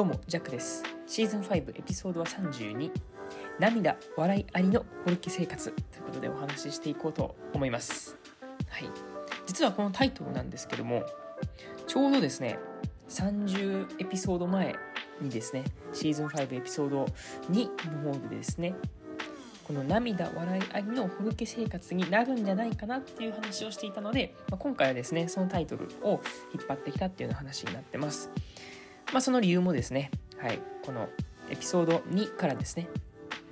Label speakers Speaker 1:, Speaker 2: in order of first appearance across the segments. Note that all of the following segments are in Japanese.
Speaker 1: どうも、ジャックです。シーズン5エピソードは32。涙、笑いありのホルケ生活ということでお話ししていこうと思います。はい。実はこのタイトルなんですけども、ちょうどですね、30エピソード前にですね、シーズン5エピソード2の方でですね、この涙、笑いありのホルケ生活になるんじゃないかなっていう話をしていたので、まあ、今回はですね、そのタイトルを引っ張ってきたっていうような話になってます。まあ、その理由もですね、はい、このエピソード2からですね、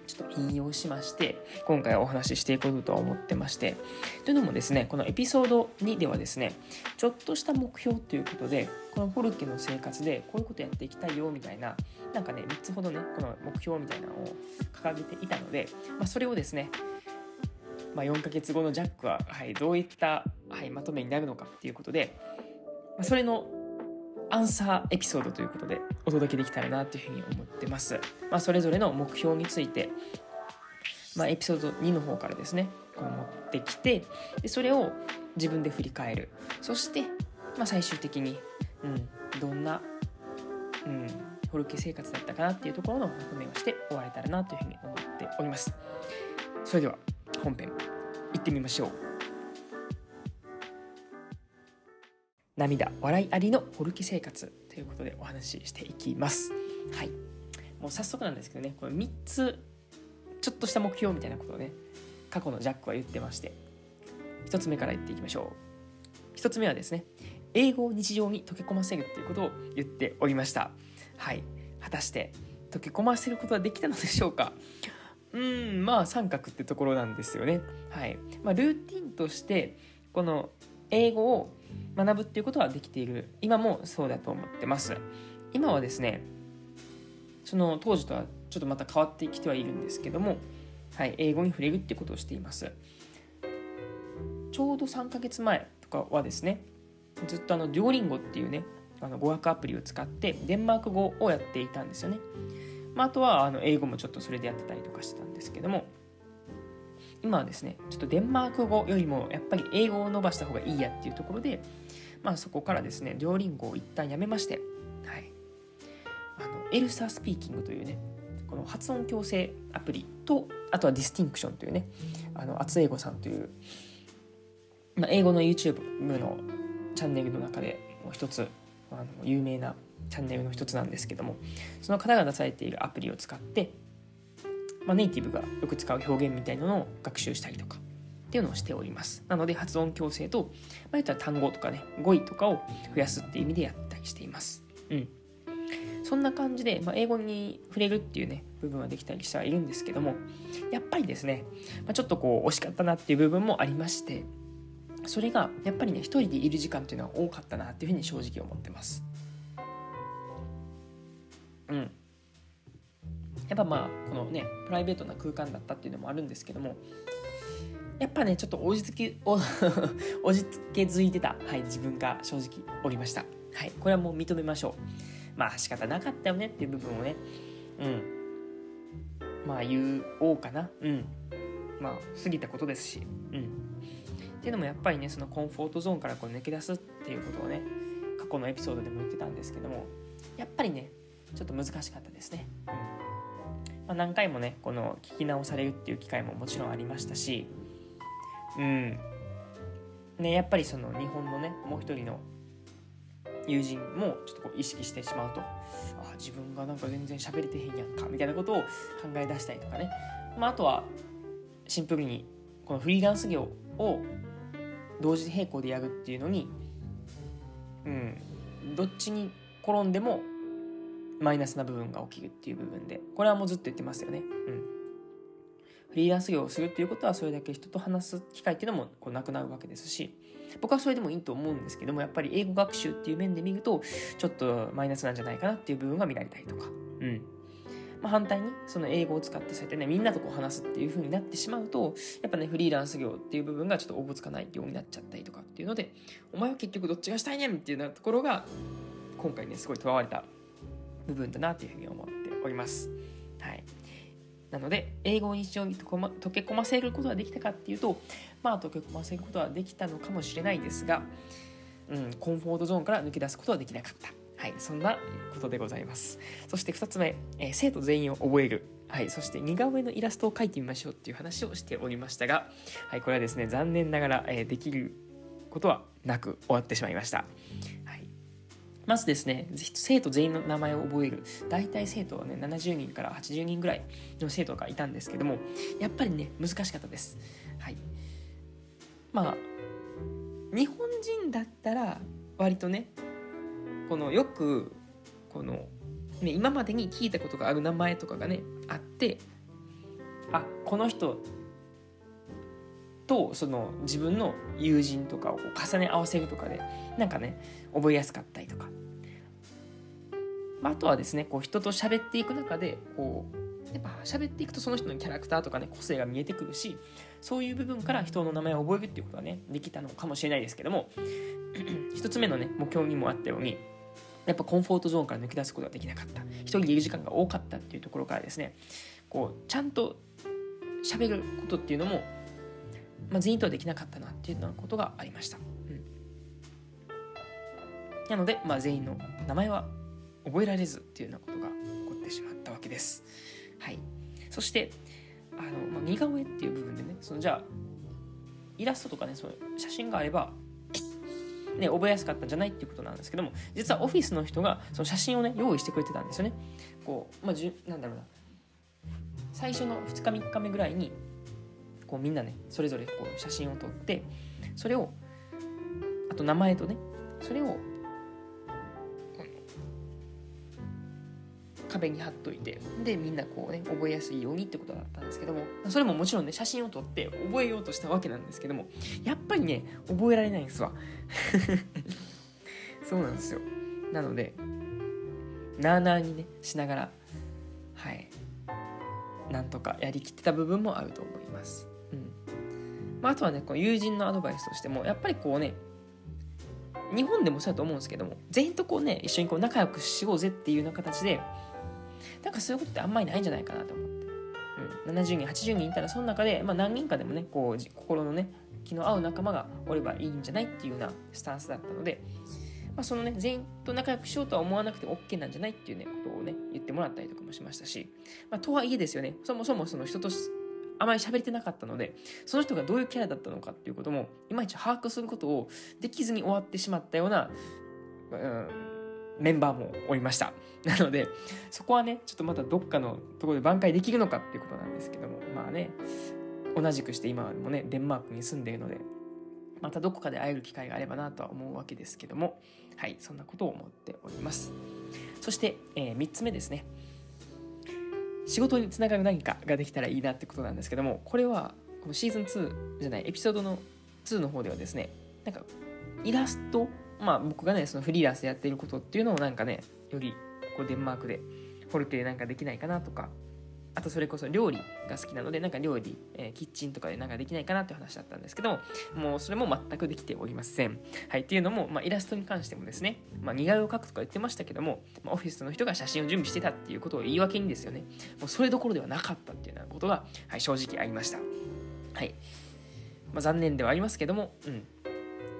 Speaker 1: ちょっと引用しまして、今回お話ししていこうとは思ってまして、というのもですね、このエピソード2ではですね、ちょっとした目標ということで、このフォルケの生活でこういうことやっていきたいよみたいな、なんかね、3つほどね、この目標みたいなのを掲げていたので、まあ、それをですね、まあ、4ヶ月後のジャックは、はい、どういった、はい、まとめになるのかっていうことで、まあ、それのアンサーエピソードということでお届けできたらなというふうに思ってます。まあ、それぞれの目標について、まあ、エピソード2の方からですね、こう持ってきて、でそれを自分で振り返る。そして、まあ、最終的に、うん、どんな、うん、ホルケ生活だったかなっていうところのまとめをして終われたらなというふうに思っております。それでは本編行ってみましょう。涙笑いありのホルキ生活ということでお話ししていきます。はい。もう早速なんですけどねこれ3つちょっとした目標みたいなことをね過去のジャックは言ってまして。1つ目から言っていきましょう。1つ目はですね英語を日常に溶け込ませるということを言っておりました。はい。果たして溶け込ませることはできたのでしょうか？うんまあ三角ってところなんですよね。はい、まあ、ルーティンとしてこの英語を学ぶっていうことはできている。今もそうだと思ってます。今はですねその当時とはちょっとまた変わってきてはいるんですけども、はい、英語に触れるっていうことをしています。ちょうど3ヶ月前とかはですねずっとあのデュオリンゴっていうねあの語学アプリを使ってデンマーク語をやっていたんですよね、まあ、あとはあの英語もちょっとそれでやってたりとかしてたんですけども今はですねちょっとデンマーク語よりもやっぱり英語を伸ばした方がいいやっていうところで、まあ、そこからですね Duolingo を一旦やめまして、はい、あの ELSA Speaking というねこの発音矯正アプリとあとは Distinction というねあの厚英語さんという、まあ、英語の YouTube のチャンネルの中でもう一つあの有名なチャンネルの一つなんですけどもその方が出されているアプリを使ってまあ、ネイティブがよく使う表現みたいなのを学習したりとかっていうのをしております。なので発音矯正と、まあ、言ったら単語とかね、語彙とかを増やすっていう意味でやったりしています。うん。そんな感じで、まあ、英語に触れるっていうね、部分はできたりしてはいるんですけども、やっぱりですね、まあ、ちょっとこう惜しかったなっていう部分もありまして、それがやっぱりね、一人でいる時間っていうのは多かったなっていうふうに正直思ってます。うん。やっぱまあこのねプライベートな空間だったっていうのもあるんですけどもやっぱねちょっと落ち着きお 落ち着けづいてた、はい、自分が正直おりました。はいこれはもう認めましょう。まあ仕方なかったよねっていう部分をね。うん。まあ言おうかな。うん。まあ過ぎたことですし。うん。っていうのもやっぱりねそのコンフォートゾーンからこう抜け出すっていうことをね過去のエピソードでも言ってたんですけどもやっぱりねちょっと難しかったですね、うんまあ、何回もねこの聞き直されるっていう機会ももちろんありましたしうん。ねやっぱりその日本のねもう一人の友人もちょっとこう意識してしまうとあ自分がなんか全然喋れてへんやんかみたいなことを考え出したりとかね、まあ、あとはシンプルにこのフリーランス業を同時並行でやるっていうのにうん。どっちに転んでもマイナスな部分が起きるっていう部分でこれはもうずっと言ってますよね。うん、フリーランス業をするっていうことはそれだけ人と話す機会っていうのもこうなくなるわけですし僕はそれでもいいと思うんですけどもやっぱり英語学習っていう面で見るとちょっとマイナスなんじゃないかなっていう部分が見られたりとか。うんまあ、反対にその英語を使ってそうやってねみんなとこう話すっていう風になってしまうとやっぱねフリーランス業っていう部分がちょっとおぼつかないようになっちゃったりとかっていうのでお前は結局どっちがしたいねんっていうようなところが今回ねすごいとらわれた部分だなというふうに思っております。はい、なので英語を日常に溶け込ませることができたかっていうとまあ溶け込ませることはできたのかもしれないですが、うん、コンフォートゾーンから抜け出すことはできなかった。はい、そんなことでございます。そして2つ目、えー、生徒全員を覚える。はい、そして似顔絵のイラストを描いてみましょうっていう話をしておりましたが、はい、これはですね、残念ながら、えー、できることはなく終わってしまいました。まずですね、生徒全員の名前を覚える。大体生徒はね、70人から80人ぐらいの生徒がいたんですけども、やっぱりね、難しかったです。はい。まあ、日本人だったら、割とね、このよく、この、ね、今までに聞いたことがある名前とかがね、あってあこの人とその自分の友人とかを重ね合わせるとかでなんかね覚えやすかったりとか、まあ、あとはですねこう人と喋っていく中でこうやっぱ喋っていくとその人のキャラクターとかね個性が見えてくるしそういう部分から人の名前を覚えるっていうことはねできたのかもしれないですけども 一つ目のね目標にもあったようにやっぱコンフォートゾーンから抜け出すことができなかった。一人でいる時間が多かったっていうところからですねこうちゃんと喋ることっていうのも、まあ、全員とはできなかったなっていうようなことがありました、うん、なので、まあ、全員の名前は覚えられずっていうようなことが起こってしまったわけです。はい。そしてあの、まあ、似顔絵っていう部分でねそのじゃあイラストとかねその写真があればね、覚えやすかったんじゃないっていうことなんですけども実はオフィスの人がその写真をね用意してくれてたんですよね。こうまあじゅなんだろうな。最初の2日3日目ぐらいにこうみんなねそれぞれこう写真を撮ってそれをあと名前とねそれを壁に貼っといてでみんなこうね覚えやすいようにってことだったんですけどもそれももちろんね写真を撮って覚えようとしたわけなんですけどもやっぱりね覚えられないんですわ。そうなんですよ。なのでなあなあにねしながらはいなんとかやりきってた部分もあると思います。まあ、あとはねこの友人のアドバイスとしてもやっぱりこうね日本でもそうだと思うんですけども全員とこうね一緒にこう仲良くしようぜっていうような形でなんかそういうことってあんまりないんじゃないかなと思って。うん、70人、80人いたら、その中で、まあ、何人かでもね、こう、心のね、気の合う仲間がおればいいんじゃないっていうようなスタンスだったので、まあ、そのね、全員と仲良くしようとは思わなくて OK なんじゃないっていうね、ことをね、言ってもらったりとかもしましたし、まあ、とはいえですよね、そもそもその人とあまり喋れてなかったので、その人がどういうキャラだったのかっていうことも、いまいち把握することをできずに終わってしまったような、うん、メンバーもおりました。なので、そこはね、ちょっとまたどっかのところで挽回できるのかっていうことなんですけども、まあね、同じくして今もね、デンマークに住んでいるので、またどこかで会える機会があればなとは思うわけですけども、はい、そんなことを思っております。そして、えー、3つ目ですね。仕事につながる何かができたらいいなってことなんですけども、これは、このシーズン2じゃない、エピソードの2の方ではですね、なんか、イラストまあ僕がね、そのフリーランスでやっていることっていうのをなんかね、よりこうデンマークでフォルテなんかできないかなとか、あとそれこそ料理が好きなので、なんか料理、えー、キッチンとかでなんかできないかなっていう話だったんですけども、うそれも全くできておりません。はい、っていうのも、まあ、イラストに関してもですね、まあ、似顔絵を描くとか言ってましたけども、まあ、オフィスの人が写真を準備してたっていうことを言い訳にですよね、もうそれどころではなかったっていうようなことが、はい、正直ありました。はい。まあ、残念ではありますけども、うん、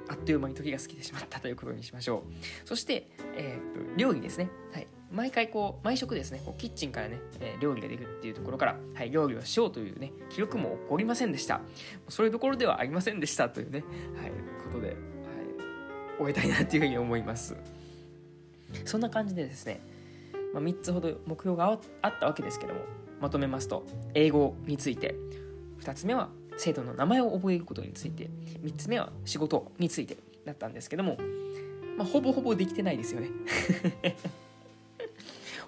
Speaker 1: あっという間に時が過ぎてしまったということにしましょう。そして、えー、っと料理ですね。はい。毎回こう、毎食ですね、こうキッチンからね、え、料理が出るっていうところから、はい、料理をしようというね、記録も起こりませんでした。それどころではありませんでしたというね、はい、ことで、はい、終えたいなっていうふうに思います。そんな感じでですね、まあ、3つほど目標があったわけですけども、まとめますと、英語について、2つ目は生徒の名前を覚えることについて3つ目は仕事についてだったんですけども、まあ、ほぼほぼできてないですよね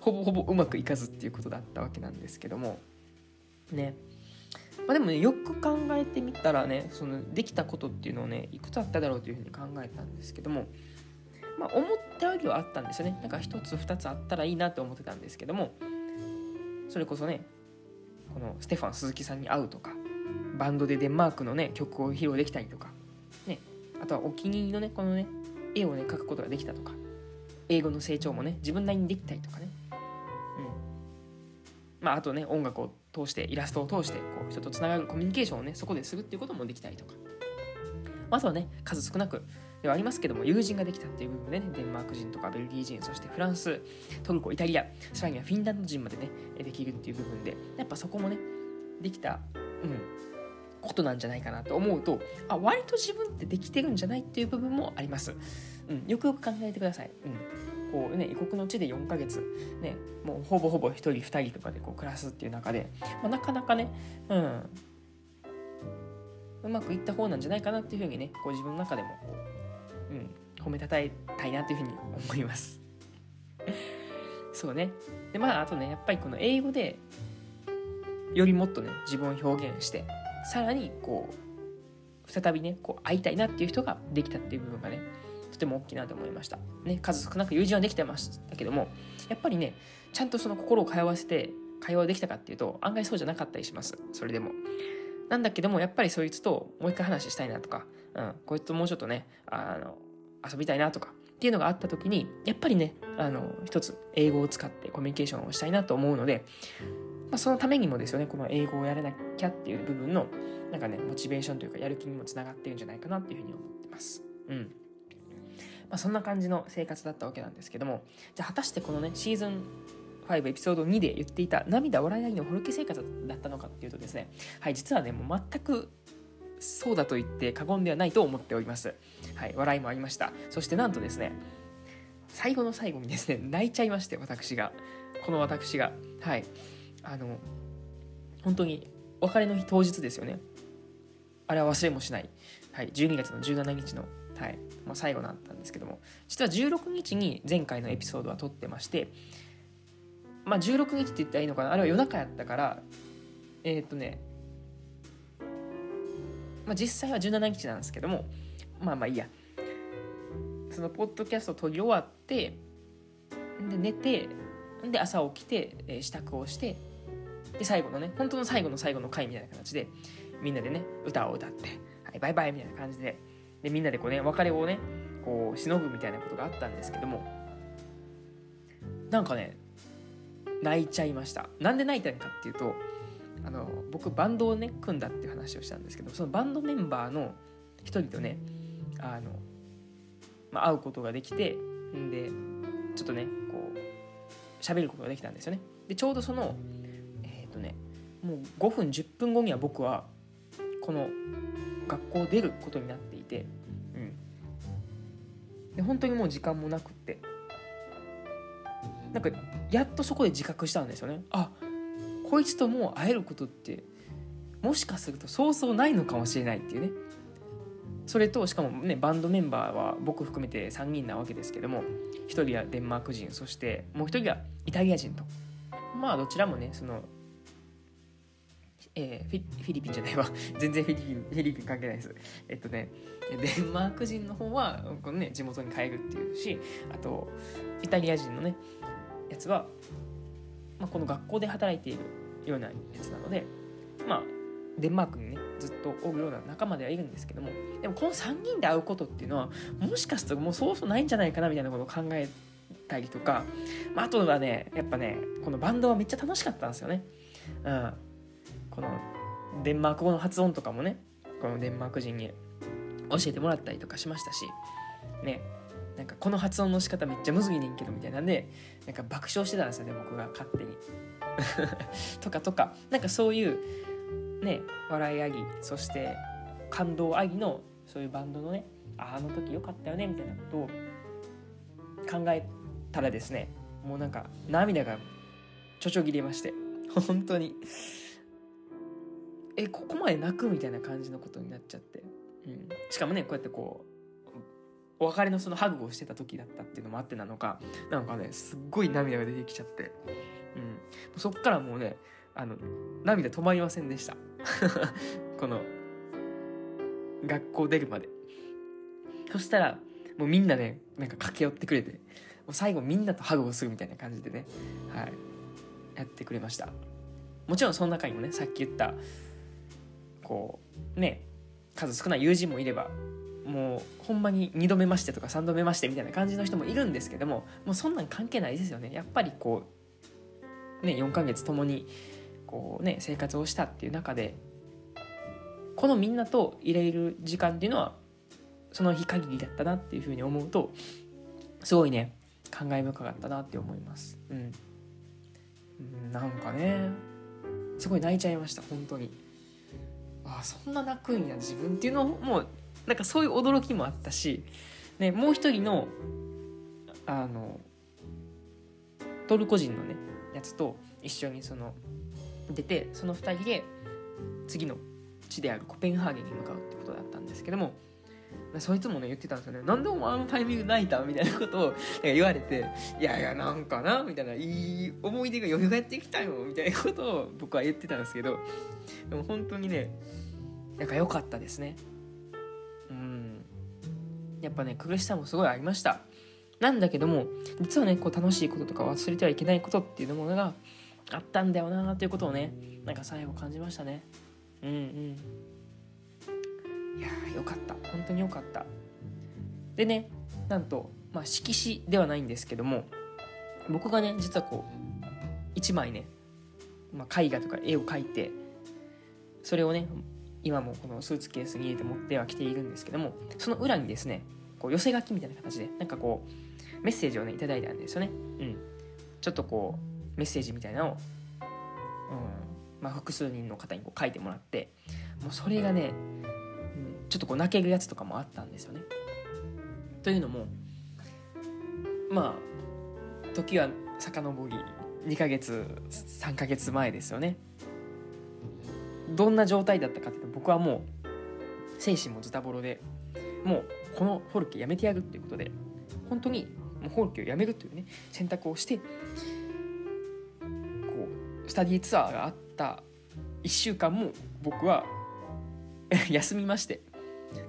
Speaker 1: ほぼほぼうまくいかずっていうことだったわけなんですけども。ね。まあ、でもねよく考えてみたらねそのできたことっていうのをねいくつあっただろうというふうに考えたんですけども。まあ思ったよりはあったんですよね。なんか1つ2つあったらいいなと思ってたんですけども。それこそねこのステファン鈴木さんに会うとか。バンドでデンマークのね曲を披露できたりとか、ね、あとはお気に入りのねこのね絵をね描くことができたとか。英語の成長もね自分なりにできたりとかね。まああとね音楽を通してイラストを通してこう人とつながるコミュニケーションをねそこでするっていうこともできたりとか。あとはね数少なくではありますけども友人ができたっていう部分でねデンマーク人とかベルギー人そしてフランストルコイタリアさらにはフィンランド人までねできるっていう部分でやっぱそこもねできた、うん、ことなんじゃないかなと思うとあ割と自分ってできてるんじゃないっていう部分もあります、うん、よくよく考えてください、うん、こうね異国の地で4ヶ月。ねもうほぼほぼ1人2人とかでこう暮らすっていう中で、まあ、なかなかねうん。うまくいった方なんじゃないかなっていうふうにねこ自分の中でもこう、うん、褒めたたえたいなというふうに思います。そうね。でまああとねやっぱりこの英語でよりもっとね自分を表現してさらにこう再びねこう会いたいなっていう人ができたっていう部分がねても大きいなと思いました、ね、数少なく友人はできてましたけどもやっぱりねちゃんとその心を通わせて会話できたかっていうと案外そうじゃなかったりします。それでも。なんだけどもやっぱりそいつともう一回話したいなとか、うん、こいつともうちょっとねあの遊びたいなとかっていうのがあった時にやっぱりねあの一つ英語を使ってコミュニケーションをしたいなと思うのでまあ、そのためにもですよねこの英語をやらなきゃっていう部分のなんかねモチベーションというかやる気にもつながってるんじゃないかなっていうふうに思ってます。うん。まあ、そんな感じの生活だったわけなんですけどもじゃあ果たしてこのねシーズン5エピソード2で言っていた涙笑いありのホルケ生活だったのかっていうとですねはい実はねもう全くそうだと言って過言ではないと思っております。はい、笑いもありました。そしてなんとですね、最後の最後にですね、泣いちゃいまして、私が。この私が。はい。あの本当に別れの日当日ですよねあれは忘れもしない、はい、12月の17日の、はい。まあ、最後だったんですけども。実は16日に前回のエピソードは撮ってましてまあ16日って言ったらいいのかな。あれは夜中やったからえー、っとねまあ実際は17日なんですけどもまあまあいいや。そのポッドキャストを撮り終わってで寝てで朝起きて、えー、支度をしてで最後のね本当の最後の最後の回みたいな形でみんなでね歌を歌って「はい、バイバイ」みたいな感じででみんなでこうね別れをねこう忍ぶみたいなことがあったんですけどもなんかね泣いちゃいました。なんで泣いたのかっていうとあの僕バンドをね組んだっていう話をしたんですけどそのバンドメンバーの一人とねあの、まあ、会うことができてんでちょっとねこう喋ることができたんですよね。でちょうどそのえっとねもう5分10分後には僕はこの学校を出ることになってて、うん、で本当にもう時間もなくって。なんかやっとそこで自覚したんですよね。あこいつともう会えることってもしかするとそうそうないのかもしれないっていうね。それとしかもねバンドメンバーは僕含めて3人なわけですけども1人はデンマーク人そしてもう1人はイタリア人と。まあどちらもねそのえー、フィフィリピンじゃないわ。全然フィリピンフィリピン関係ないです。えっとねデンマーク人の方はこの、ね、地元に帰るっていうしあとイタリア人のねやつは、まあ、この学校で働いているようなやつなのでまあデンマークにねずっとおるような仲間ではいるんですけどもでもこの3人で会うことっていうのはもしかするともうそうそうないんじゃないかなみたいなことを考えたりとか、まあ、あとはねやっぱねこのバンドはめっちゃ楽しかったんですよね。うん。このデンマーク語の発音とかもねこのデンマーク人に教えてもらったりとかしましたしねなんかこの発音の仕方めっちゃむずいねんけどみたいなんでなんか爆笑してたんですよね僕が勝手に。とかとかなんかそういうね笑いあぎそして感動あぎのそういうバンドのねあの時良かったよねみたいなことを考えたらですねもうなんか涙がちょちょぎれまして本当に。えここまで泣くみたいな感じのことになっちゃって、うん、しかもねこうやってこうお別れのそのハグをしてた時だったっていうのもあってなのかなんかねすっごい涙が出てきちゃって、うん、そっからもうねあの涙止まりませんでした。この学校出るまで。そしたらもうみんなねなんか駆け寄ってくれてもう最後みんなとハグをするみたいな感じでねはい。やってくれました。もちろんその中にもねさっき言ったこうね数少ない友人もいればもうほんまに2度目ましてとか3度目ましてみたいな感じの人もいるんですけどももうそんなん関係ないですよね。やっぱりこうね4ヶ月共にこうね生活をしたっていう中でこのみんなといれる時間っていうのはその日限りだったなっていうふうに思うとすごいね感慨深かったなって思います、うん、なんかねすごい泣いちゃいました本当に。あそんな泣くんや自分っていうのもなんかそういう驚きもあったし、ね、もう一人のあのトルコ人のねやつと一緒にその出てその2人で次の地であるコペンハーゲンに向かうってことだったんですけどもそいつもね言ってたんですよね。なんでお前あのタイミング泣いたみたいなことを言われていやいやなんかなみたいないい思い出が蘇ってきたよみたいなことを僕は言ってたんですけどでも本当にねなんか良かったですね。うん。やっぱね苦しさもすごいありました。なんだけども実はねこう楽しいこととか忘れてはいけないことっていうものがあったんだよなということをねなんか最後感じましたね。うんうん。いやーよかった。本当によかった。でねなんとまあ色紙ではないんですけども僕がね実はこう1枚ね、まあ、絵画とか絵を描いてそれをね今もこのスーツケースに入れて持ってはきているんですけどもその裏にですねこう寄せ書きみたいな形でなんかこうメッセージをねいただいたんですよね。うん。ちょっとこうメッセージみたいなのを、うんまあ、複数人の方にこう書いてもらってもうそれがねちょっとこう泣けるやつとかもあったんですよね。というのもまあ時は遡り2ヶ月3ヶ月前ですよね。どんな状態だったかっていうと僕はもう精神もズタボロでもうこのフォルケやめてやるっていうことで本当にもうフォルケをやめるというね選択をしてこうスタディツアーがあった1週間も僕は 休みまして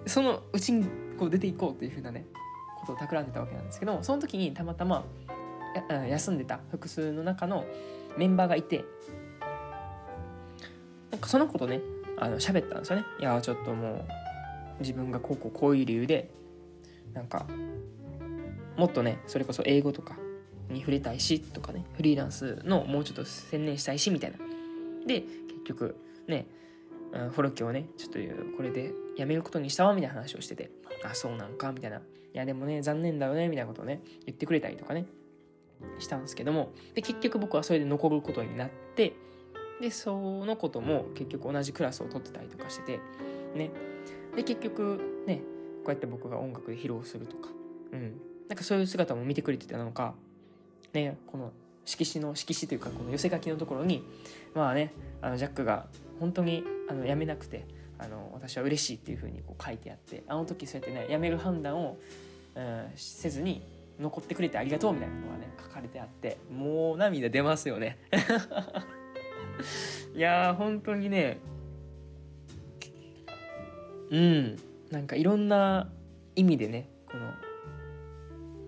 Speaker 1: そのうちにこう出ていこうというふうなねことを企んでたわけなんですけどその時にたまたま休んでた複数の中のメンバーがいてなんかその子とねあの喋ったんですよね。いやちょっともう自分がこうこうこういう理由でなんかもっとねそれこそ英語とかに触れたいしとかねフリーランスのもうちょっと専念したいしみたいな。で結局ねフォロキをねちょっとこれでやめることにしたわみたいな話をしてて。あそうなんかみたいな。いやでもね残念だよねみたいなことをね言ってくれたりとかね。したんですけども。で結局僕はそれで残ることになってでその子とも結局同じクラスを取ってたりとかしてて。ね。で結局ねこうやって僕が音楽で披露するとか。うん。なんかそういう姿も見てくれてたのか。ねこの色紙の色紙というかこの寄せ書きのところにまあねあのジャックが本当にあのやめなくてあの私は嬉しいっていうふうにこう書いてあってあの時そうやってねやめる判断を、うん、せずに残ってくれてありがとうみたいなのがね書かれてあってもう涙出ますよね。いやー本当にねうんなんかいろんな意味でね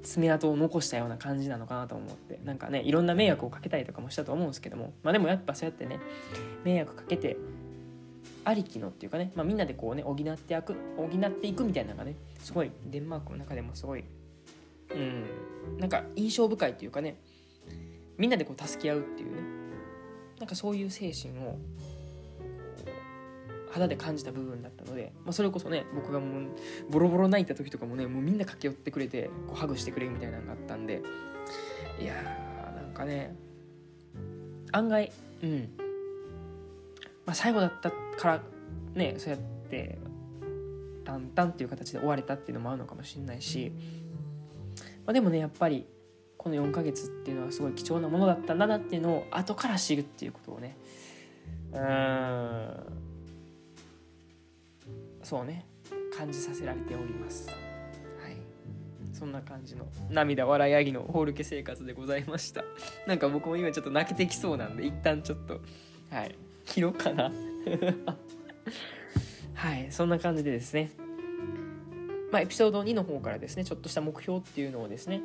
Speaker 1: 爪痕を残したような感じなのかなと思ってなんかねいろんな迷惑をかけたりとかもしたと思うんですけどもまあでもやっぱそうやってね迷惑かけてありきのっていうかね、まあ、みんなでこうね補っていく補っていくみたいなのがねすごいデンマークの中でもすごいうんなんか印象深いっていうかねみんなでこう助け合うっていうねなんかそういう精神を肌で感じた部分だったので、まあ、それこそね僕がもうボロボロ泣いた時とかもねもうみんな駆け寄ってくれてこうハグしてくれるみたいなのがあったんでいやーなんかね案外うん。まあ、最後だったからねそうやって淡々っていう形で終われたっていうのもあるのかもしれないし、まあ、でもねやっぱりこの4ヶ月っていうのはすごい貴重なものだったんだなっていうのを後から知るっていうことをねうん。そうね。感じさせられております。はい、そんな感じの涙笑いあぎのホール家生活でございました。なんか僕も今ちょっと泣けてきそうなんで一旦ちょっとはい。切ろうかな。はい。そんな感じでですね。まあエピソード2の方からですねちょっとした目標っていうのをですね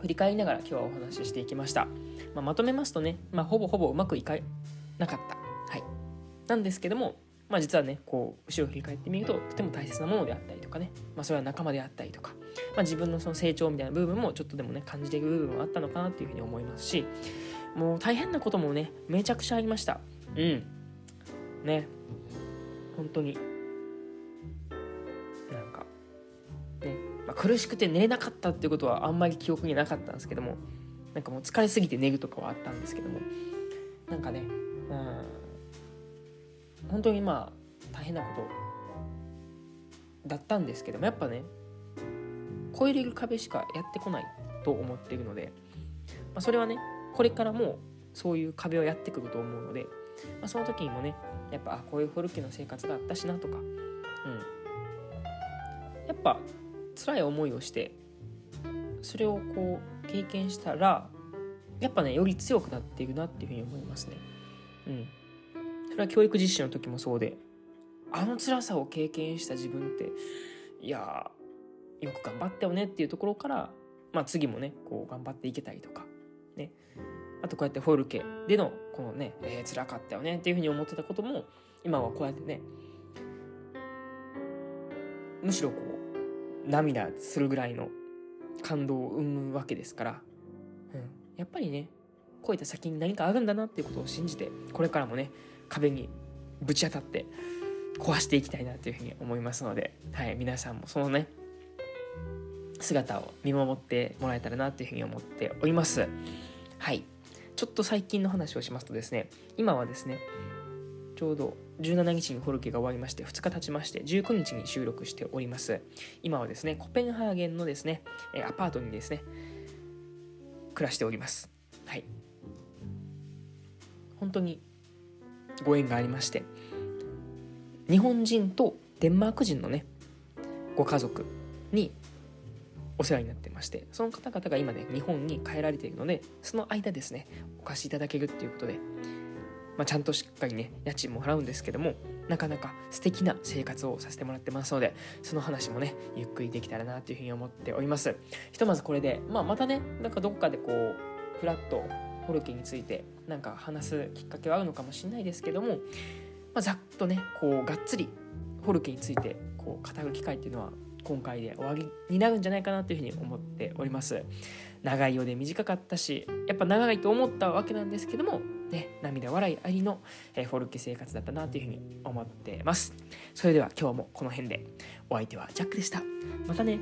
Speaker 1: 振り返りながら今日はお話ししていきました、まあ、まとめますとね、まあ、ほぼほぼうまくいかなかった。はい。なんですけどもまあ実はねこう後ろを振り返ってみるととても大切なものであったりとかね、まあ、それは仲間であったりとか、まあ、自分のその成長みたいな部分もちょっとでもね感じていく部分もあったのかなっていうふうに思いますし。もう大変なこともねめちゃくちゃありました。うん。ね。本当に。なんか。苦しくて寝れなかったっていうことはあんまり記憶になかったんですけども。なんかもう疲れすぎて寝るとかはあったんですけども。なんかね。うん本当にまあ大変なことだったんですけどもやっぱね超えれる壁しかやってこないと思っているので、まあ、それはねこれからもそういう壁をやってくると思うので、まあ、その時にもねやっぱあこういうフォルケの生活があったしなとか、うん、やっぱ辛い思いをしてそれをこう経験したらやっぱねより強くなっていくなっていうふうに思いますね。うん、それは教育実習の時もそうであの辛さを経験した自分っていやよく頑張ったよねっていうところから、まあ、次もねこう頑張っていけたりとかね。あとこうやってフォルケでのこのね、えー、辛かったよねっていうふうに思ってたことも今はこうやってねむしろこう涙するぐらいの感動を生むわけですから、うん、やっぱりね超えた先に何かあるんだなっていうことを信じてこれからもね壁にぶち当たって壊していきたいなというふうに思いますので、はい、皆さんもそのね姿を見守ってもらえたらなというふうに思っております。はいちょっと最近の話をしますとですね今はですねちょうど17日にフォルケが終わりまして2日経ちまして19日に収録しております。今はですねコペンハーゲンのですねアパートにですね暮らしております。はい。本当にご縁がありまして日本人とデンマーク人のねご家族にお世話になってましてその方々が今ね日本に帰られているのでその間ですねお貸しいただけるっていうことで、まあ、ちゃんとしっかりね家賃も払うんですけどもなかなか素敵な生活をさせてもらってますのでその話もねゆっくりできたらなというふうに思っております。ひとまずこれで、まあ、またねなんかどこかでこうフラットフォルケについてなんか話すきっかけはあるのかもしれないですけども、まあ、ざっとねこうがっつりフォルケについてこう語る機会っていうのは今回で終わりになるんじゃないかなというふうに思っております。長いようで短かったしやっぱ長いと思ったわけなんですけどもね涙笑いありの、えフォルケ生活だったなというふうに思ってます。それでは今日もこの辺でお相手はジャックでした。またね。